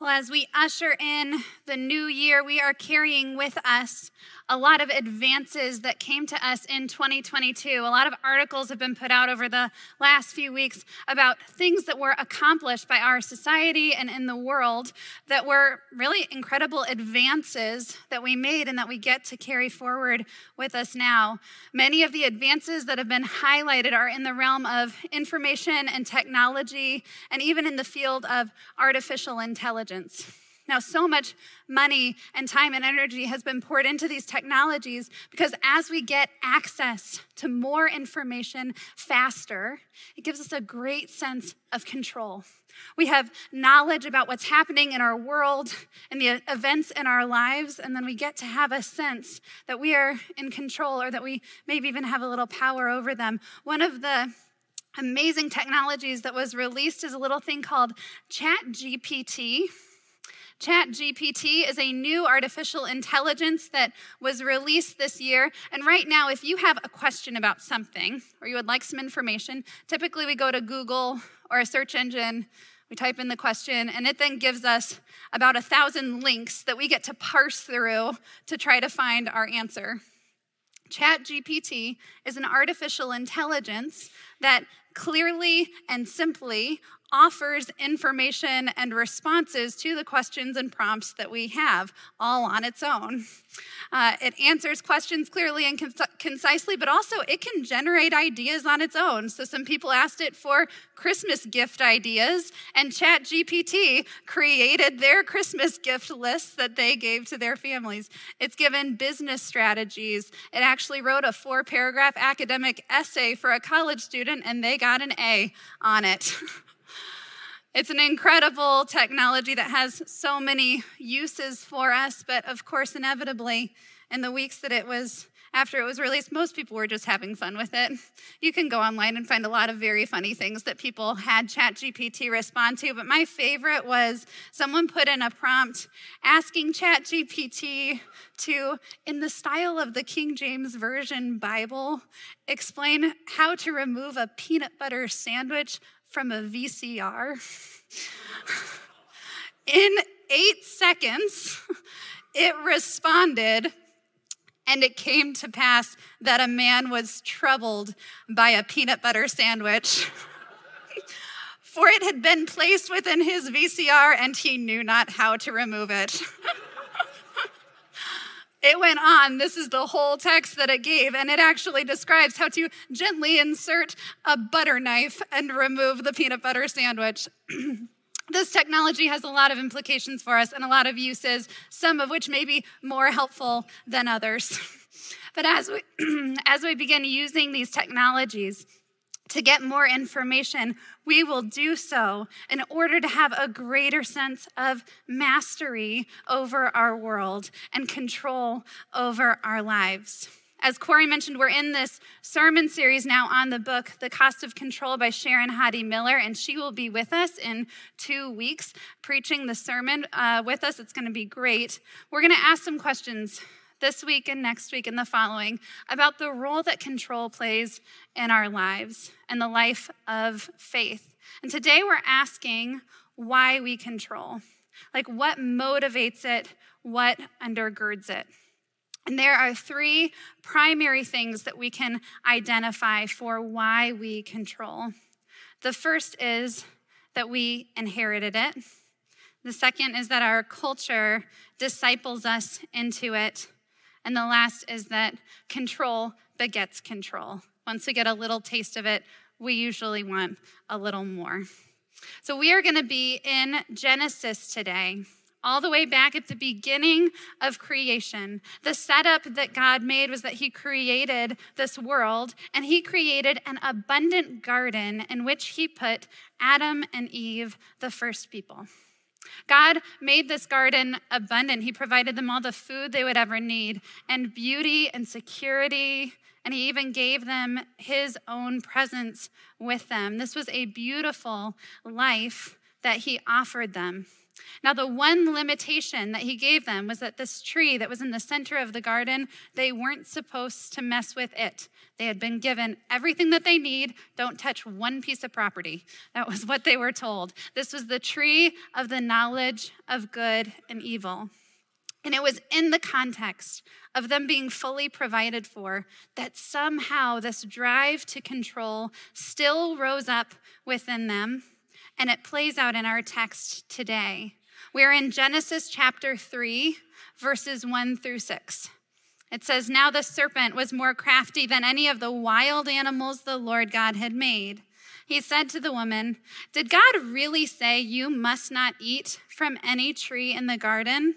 Well, as we usher in the new year, we are carrying with us a lot of advances that came to us in 2022. A lot of articles have been put out over the last few weeks about things that were accomplished by our society and in the world that were really incredible advances that we made and that we get to carry forward with us now. Many of the advances that have been highlighted are in the realm of information and technology, and even in the field of artificial intelligence. Now, so much money and time and energy has been poured into these technologies because as we get access to more information faster, it gives us a great sense of control. We have knowledge about what's happening in our world and the events in our lives, and then we get to have a sense that we are in control or that we maybe even have a little power over them. One of the amazing technologies that was released is a little thing called ChatGPT. ChatGPT is a new artificial intelligence that was released this year. And right now, if you have a question about something or you would like some information, typically we go to Google or a search engine, we type in the question, and it then gives us about a thousand links that we get to parse through to try to find our answer. ChatGPT is an artificial intelligence that clearly and simply offers information and responses to the questions and prompts that we have all on its own. Uh, it answers questions clearly and concisely, but also it can generate ideas on its own. So, some people asked it for Christmas gift ideas, and ChatGPT created their Christmas gift lists that they gave to their families. It's given business strategies. It actually wrote a four paragraph academic essay for a college student, and they got an A on it. It's an incredible technology that has so many uses for us, but of course, inevitably, in the weeks that it was after it was released, most people were just having fun with it. You can go online and find a lot of very funny things that people had ChatGPT respond to, but my favorite was someone put in a prompt asking ChatGPT to, in the style of the King James Version Bible, explain how to remove a peanut butter sandwich from a VCR. In eight seconds, it responded, and it came to pass that a man was troubled by a peanut butter sandwich. For it had been placed within his VCR, and he knew not how to remove it. It went on. This is the whole text that it gave, and it actually describes how to gently insert a butter knife and remove the peanut butter sandwich. this technology has a lot of implications for us and a lot of uses, some of which may be more helpful than others. but as we, as we begin using these technologies, to get more information, we will do so in order to have a greater sense of mastery over our world and control over our lives. As Corey mentioned, we're in this sermon series now on the book, The Cost of Control by Sharon Hodde Miller, and she will be with us in two weeks preaching the sermon uh, with us. It's going to be great. We're going to ask some questions this week and next week and the following about the role that control plays in our lives and the life of faith. And today we're asking why we control. Like what motivates it, what undergirds it. And there are three primary things that we can identify for why we control. The first is that we inherited it. The second is that our culture disciples us into it. And the last is that control begets control. Once we get a little taste of it, we usually want a little more. So we are going to be in Genesis today, all the way back at the beginning of creation. The setup that God made was that He created this world and He created an abundant garden in which He put Adam and Eve, the first people. God made this garden abundant. He provided them all the food they would ever need, and beauty and security, and He even gave them His own presence with them. This was a beautiful life that he offered them. Now, the one limitation that he gave them was that this tree that was in the center of the garden, they weren't supposed to mess with it. They had been given everything that they need. Don't touch one piece of property. That was what they were told. This was the tree of the knowledge of good and evil. And it was in the context of them being fully provided for that somehow this drive to control still rose up within them. And it plays out in our text today. We're in Genesis chapter 3, verses 1 through 6. It says, Now the serpent was more crafty than any of the wild animals the Lord God had made. He said to the woman, Did God really say you must not eat from any tree in the garden?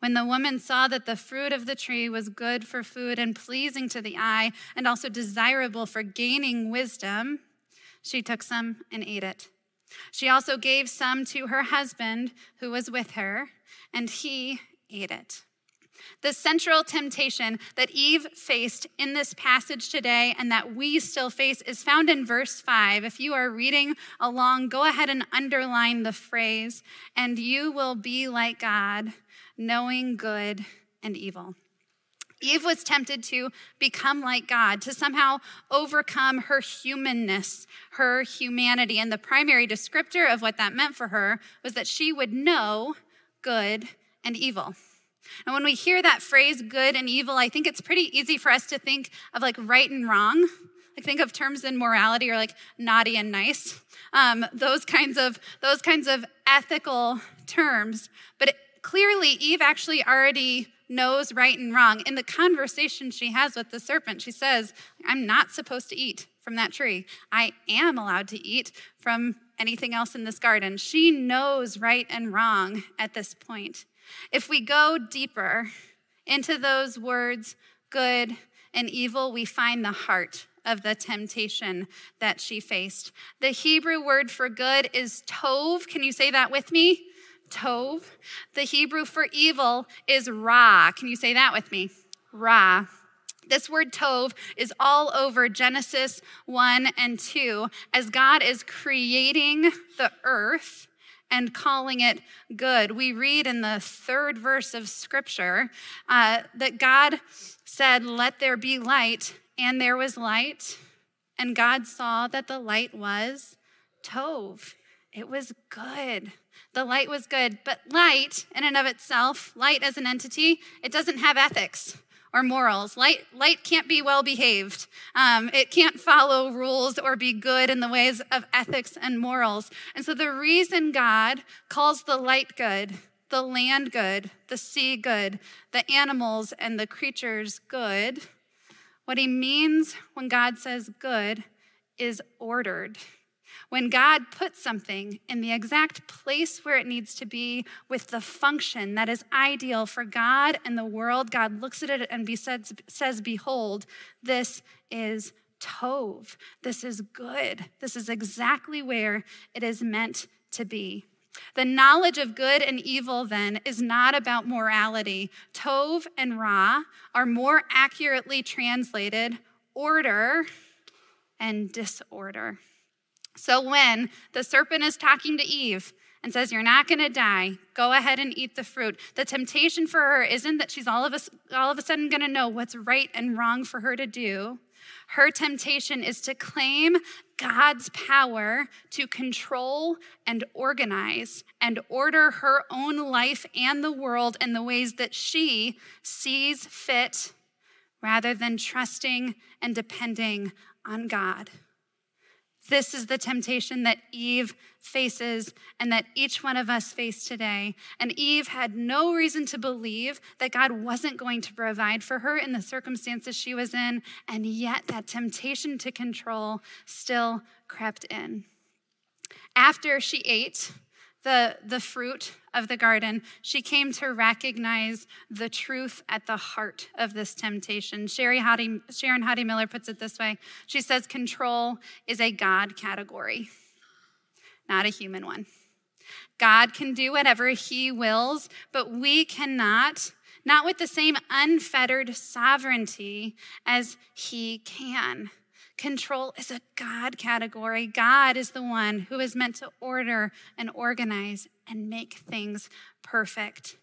When the woman saw that the fruit of the tree was good for food and pleasing to the eye, and also desirable for gaining wisdom, she took some and ate it. She also gave some to her husband who was with her, and he ate it. The central temptation that Eve faced in this passage today and that we still face is found in verse 5. If you are reading along, go ahead and underline the phrase, and you will be like God, knowing good and evil. Eve was tempted to become like God, to somehow overcome her humanness, her humanity. And the primary descriptor of what that meant for her was that she would know good and evil. And when we hear that phrase, good and evil, I think it's pretty easy for us to think of like right and wrong. Like think of terms in morality or like naughty and nice. Um, those kinds of those kinds of ethical terms. But it, clearly, Eve actually already knows right and wrong. In the conversation she has with the serpent, she says, "I'm not supposed to eat from that tree. I am allowed to eat from anything else in this garden." She knows right and wrong at this point. If we go deeper into those words, good and evil, we find the heart of the temptation that she faced. The Hebrew word for good is tov. Can you say that with me? Tov. The Hebrew for evil is ra. Can you say that with me? Ra. This word tov is all over Genesis 1 and 2 as God is creating the earth and calling it good. We read in the third verse of Scripture uh, that God said, Let there be light, and there was light. And God saw that the light was Tov. It was good. The light was good. But light, in and of itself, light as an entity, it doesn't have ethics or morals. Light, light can't be well behaved. Um, it can't follow rules or be good in the ways of ethics and morals. And so the reason God calls the light good, the land good, the sea good, the animals and the creatures good, what he means when God says good is ordered. When God puts something in the exact place where it needs to be with the function that is ideal for God and the world, God looks at it and be says, says, Behold, this is Tov. This is good. This is exactly where it is meant to be. The knowledge of good and evil, then, is not about morality. Tov and Ra are more accurately translated order and disorder. So when the serpent is talking to Eve and says, You're not going to die, go ahead and eat the fruit, the temptation for her isn't that she's all of a, all of a sudden going to know what's right and wrong for her to do. Her temptation is to claim God's power to control and organize and order her own life and the world in the ways that she sees fit rather than trusting and depending on God. This is the temptation that Eve faces and that each one of us face today. And Eve had no reason to believe that God wasn't going to provide for her in the circumstances she was in, and yet that temptation to control still crept in. After she ate, the, the fruit of the garden, she came to recognize the truth at the heart of this temptation. Sherry Hottie, Sharon Hodde Miller puts it this way She says, Control is a God category, not a human one. God can do whatever he wills, but we cannot, not with the same unfettered sovereignty as he can. Control is a God category. God is the one who is meant to order and organize and make things perfect.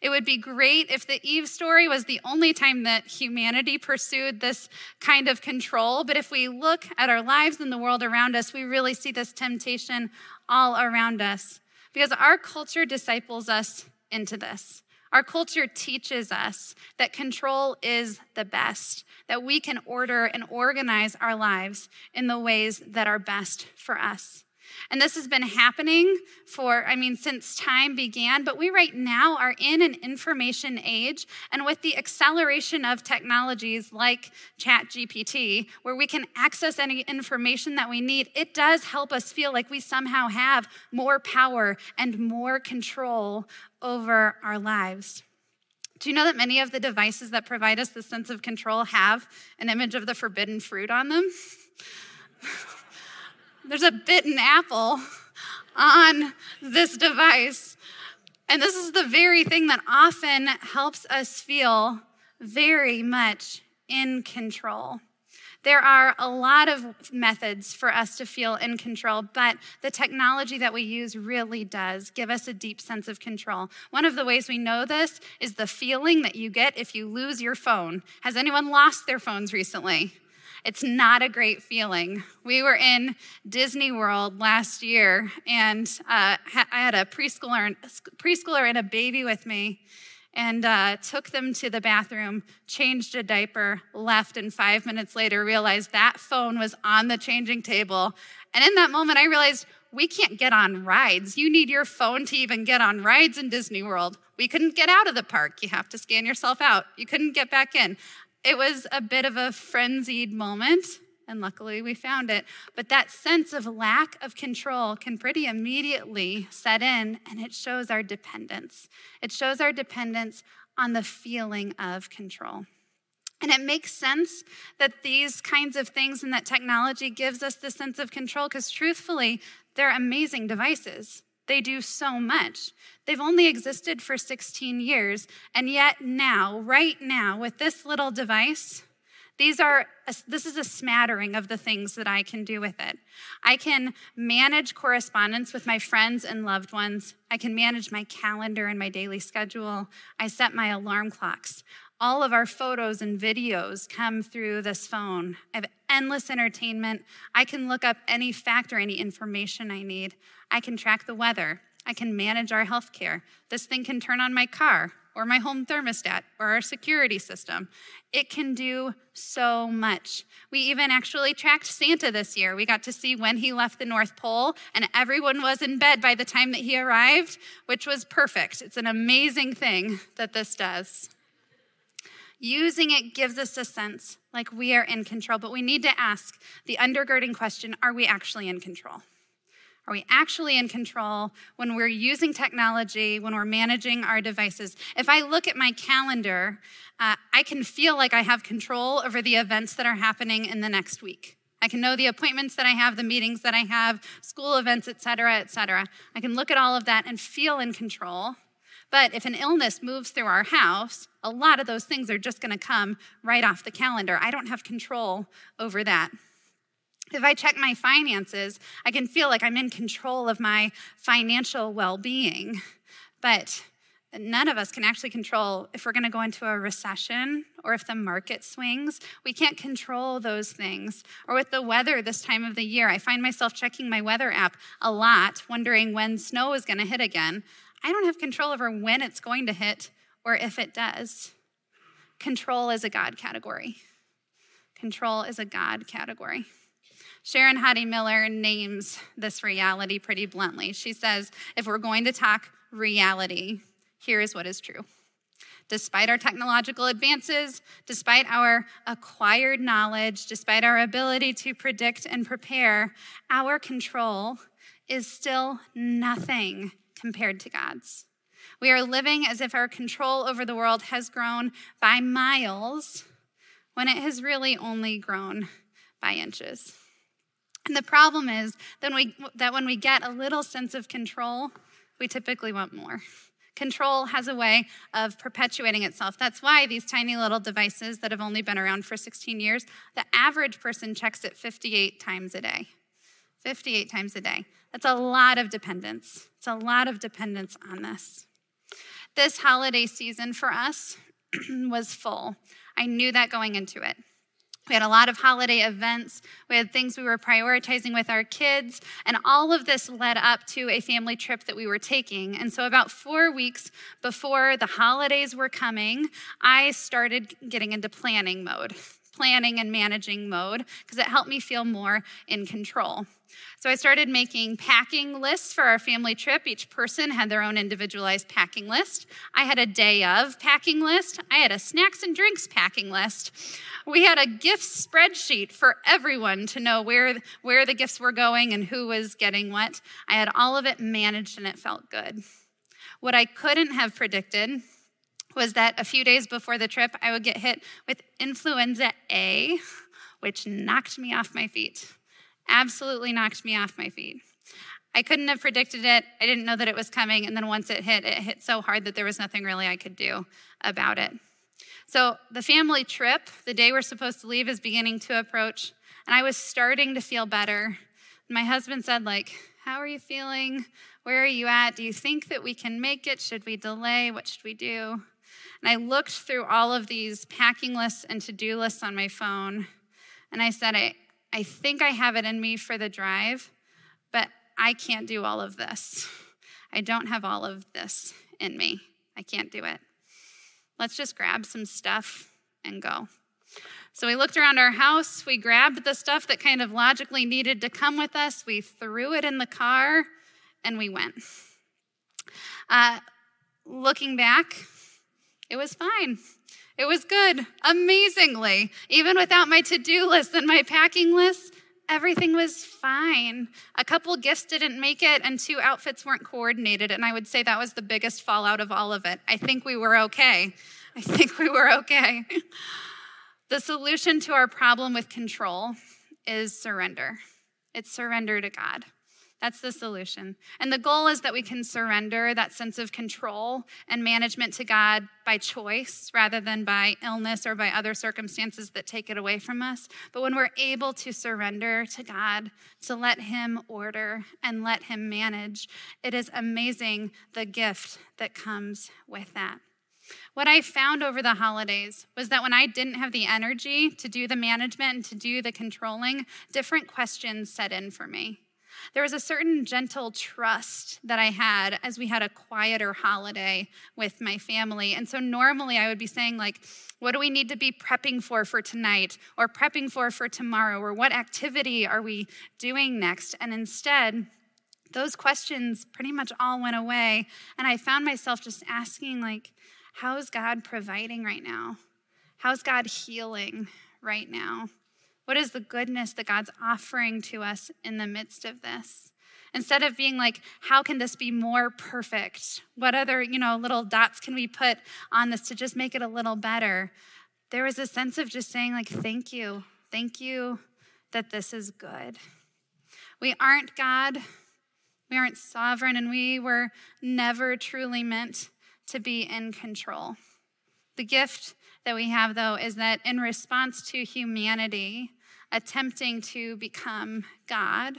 It would be great if the Eve story was the only time that humanity pursued this kind of control. But if we look at our lives and the world around us, we really see this temptation all around us because our culture disciples us into this. Our culture teaches us that control is the best, that we can order and organize our lives in the ways that are best for us. And this has been happening for, I mean, since time began, but we right now are in an information age. And with the acceleration of technologies like ChatGPT, where we can access any information that we need, it does help us feel like we somehow have more power and more control over our lives. Do you know that many of the devices that provide us the sense of control have an image of the forbidden fruit on them? There's a bitten apple on this device. And this is the very thing that often helps us feel very much in control. There are a lot of methods for us to feel in control, but the technology that we use really does give us a deep sense of control. One of the ways we know this is the feeling that you get if you lose your phone. Has anyone lost their phones recently? It's not a great feeling. We were in Disney World last year, and uh, I had a preschooler, preschooler and a baby with me, and uh, took them to the bathroom, changed a diaper, left, and five minutes later realized that phone was on the changing table. And in that moment, I realized we can't get on rides. You need your phone to even get on rides in Disney World. We couldn't get out of the park. You have to scan yourself out. You couldn't get back in. It was a bit of a frenzied moment, and luckily we found it. But that sense of lack of control can pretty immediately set in, and it shows our dependence. It shows our dependence on the feeling of control. And it makes sense that these kinds of things and that technology gives us the sense of control because truthfully, they're amazing devices. They do so much. They've only existed for 16 years, and yet now, right now, with this little device, these are this is a smattering of the things that I can do with it. I can manage correspondence with my friends and loved ones. I can manage my calendar and my daily schedule. I set my alarm clocks. All of our photos and videos come through this phone. I have endless entertainment. I can look up any fact or any information I need. I can track the weather. I can manage our health care. This thing can turn on my car or my home thermostat or our security system. It can do so much. We even actually tracked Santa this year. We got to see when he left the North Pole, and everyone was in bed by the time that he arrived, which was perfect. It's an amazing thing that this does. Using it gives us a sense like we are in control, but we need to ask the undergirding question are we actually in control? Are we actually in control when we're using technology, when we're managing our devices? If I look at my calendar, uh, I can feel like I have control over the events that are happening in the next week. I can know the appointments that I have, the meetings that I have, school events, et cetera, et cetera. I can look at all of that and feel in control. But if an illness moves through our house, a lot of those things are just going to come right off the calendar. I don't have control over that. If I check my finances, I can feel like I'm in control of my financial well being. But none of us can actually control if we're going to go into a recession or if the market swings. We can't control those things. Or with the weather this time of the year, I find myself checking my weather app a lot, wondering when snow is going to hit again. I don't have control over when it's going to hit or if it does. Control is a God category. Control is a God category. Sharon Hodde Miller names this reality pretty bluntly. She says, if we're going to talk reality, here is what is true. Despite our technological advances, despite our acquired knowledge, despite our ability to predict and prepare, our control is still nothing compared to God's. We are living as if our control over the world has grown by miles when it has really only grown by inches. And the problem is that, we, that when we get a little sense of control, we typically want more. Control has a way of perpetuating itself. That's why these tiny little devices that have only been around for 16 years, the average person checks it 58 times a day. 58 times a day. That's a lot of dependence. It's a lot of dependence on this. This holiday season for us was full. I knew that going into it. We had a lot of holiday events. We had things we were prioritizing with our kids. And all of this led up to a family trip that we were taking. And so, about four weeks before the holidays were coming, I started getting into planning mode, planning and managing mode, because it helped me feel more in control. So I started making packing lists for our family trip. Each person had their own individualized packing list. I had a day of packing list. I had a snacks and drinks packing list. We had a gift spreadsheet for everyone to know where, where the gifts were going and who was getting what. I had all of it managed and it felt good. What I couldn't have predicted was that a few days before the trip, I would get hit with influenza A, which knocked me off my feet absolutely knocked me off my feet. I couldn't have predicted it. I didn't know that it was coming. And then once it hit, it hit so hard that there was nothing really I could do about it. So the family trip, the day we're supposed to leave, is beginning to approach. And I was starting to feel better. My husband said, like, how are you feeling? Where are you at? Do you think that we can make it? Should we delay? What should we do? And I looked through all of these packing lists and to do lists on my phone. And I said, I, I think I have it in me for the drive, but I can't do all of this. I don't have all of this in me. I can't do it. Let's just grab some stuff and go. So we looked around our house, we grabbed the stuff that kind of logically needed to come with us, we threw it in the car, and we went. Uh, looking back, it was fine. It was good, amazingly. Even without my to do list and my packing list, everything was fine. A couple gifts didn't make it, and two outfits weren't coordinated. And I would say that was the biggest fallout of all of it. I think we were okay. I think we were okay. the solution to our problem with control is surrender. It's surrender to God. That's the solution. And the goal is that we can surrender that sense of control and management to God by choice rather than by illness or by other circumstances that take it away from us. But when we're able to surrender to God, to let Him order and let Him manage, it is amazing the gift that comes with that. What I found over the holidays was that when I didn't have the energy to do the management and to do the controlling, different questions set in for me. There was a certain gentle trust that I had as we had a quieter holiday with my family. And so normally I would be saying, like, what do we need to be prepping for for tonight or prepping for for tomorrow or what activity are we doing next? And instead, those questions pretty much all went away. And I found myself just asking, like, how is God providing right now? How's God healing right now? What is the goodness that God's offering to us in the midst of this? Instead of being like, how can this be more perfect? What other, you know, little dots can we put on this to just make it a little better? There was a sense of just saying, like, thank you. Thank you that this is good. We aren't God. We aren't sovereign, and we were never truly meant to be in control. The gift that we have, though, is that in response to humanity attempting to become God,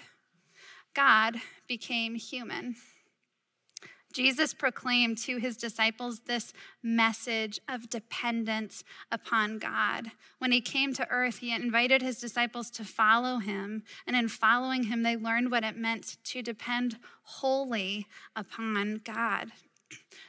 God became human. Jesus proclaimed to his disciples this message of dependence upon God. When he came to earth, he invited his disciples to follow him. And in following him, they learned what it meant to depend wholly upon God.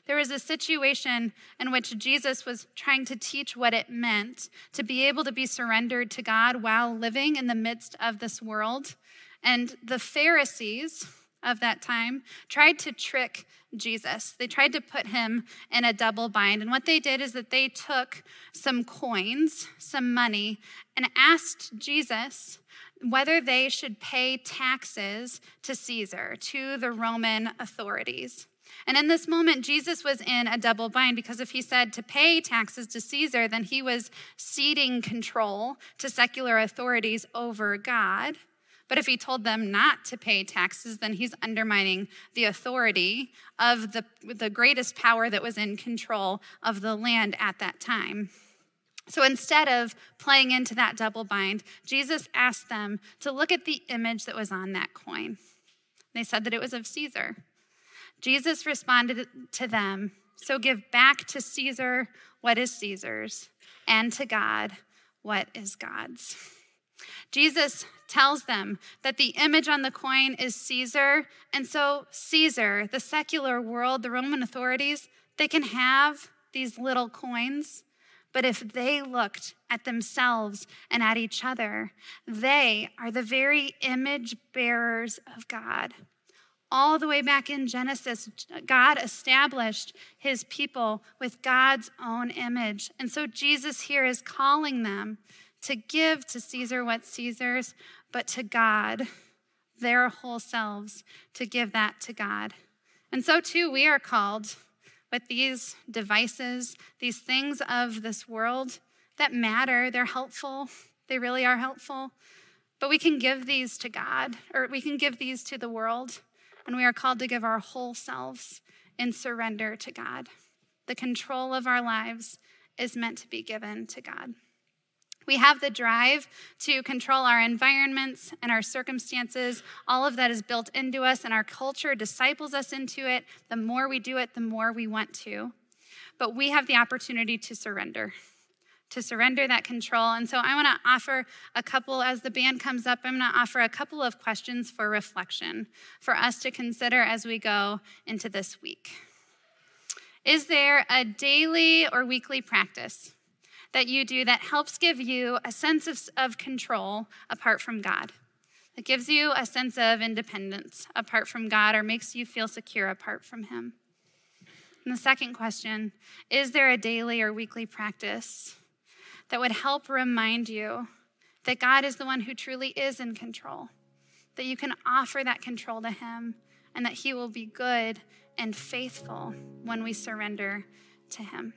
There was a situation in which Jesus was trying to teach what it meant to be able to be surrendered to God while living in the midst of this world. And the Pharisees of that time tried to trick Jesus. They tried to put him in a double bind. And what they did is that they took some coins, some money, and asked Jesus whether they should pay taxes to Caesar, to the Roman authorities. And in this moment, Jesus was in a double bind because if he said to pay taxes to Caesar, then he was ceding control to secular authorities over God. But if he told them not to pay taxes, then he's undermining the authority of the, the greatest power that was in control of the land at that time. So instead of playing into that double bind, Jesus asked them to look at the image that was on that coin. They said that it was of Caesar. Jesus responded to them So give back to Caesar what is Caesar's, and to God what is God's. Jesus tells them that the image on the coin is Caesar, and so Caesar, the secular world, the Roman authorities, they can have these little coins. But if they looked at themselves and at each other, they are the very image bearers of God. All the way back in Genesis, God established his people with God's own image. And so Jesus here is calling them to give to Caesar what's Caesar's, but to God, their whole selves, to give that to God. And so too, we are called with these devices, these things of this world that matter. They're helpful, they really are helpful. But we can give these to God, or we can give these to the world, and we are called to give our whole selves in surrender to God. The control of our lives is meant to be given to God. We have the drive to control our environments and our circumstances. All of that is built into us, and our culture disciples us into it. The more we do it, the more we want to. But we have the opportunity to surrender, to surrender that control. And so I want to offer a couple, as the band comes up, I'm going to offer a couple of questions for reflection for us to consider as we go into this week. Is there a daily or weekly practice? that you do that helps give you a sense of, of control apart from God. That gives you a sense of independence apart from God or makes you feel secure apart from Him. And the second question is there a daily or weekly practice that would help remind you that God is the one who truly is in control? That you can offer that control to Him and that He will be good and faithful when we surrender to Him.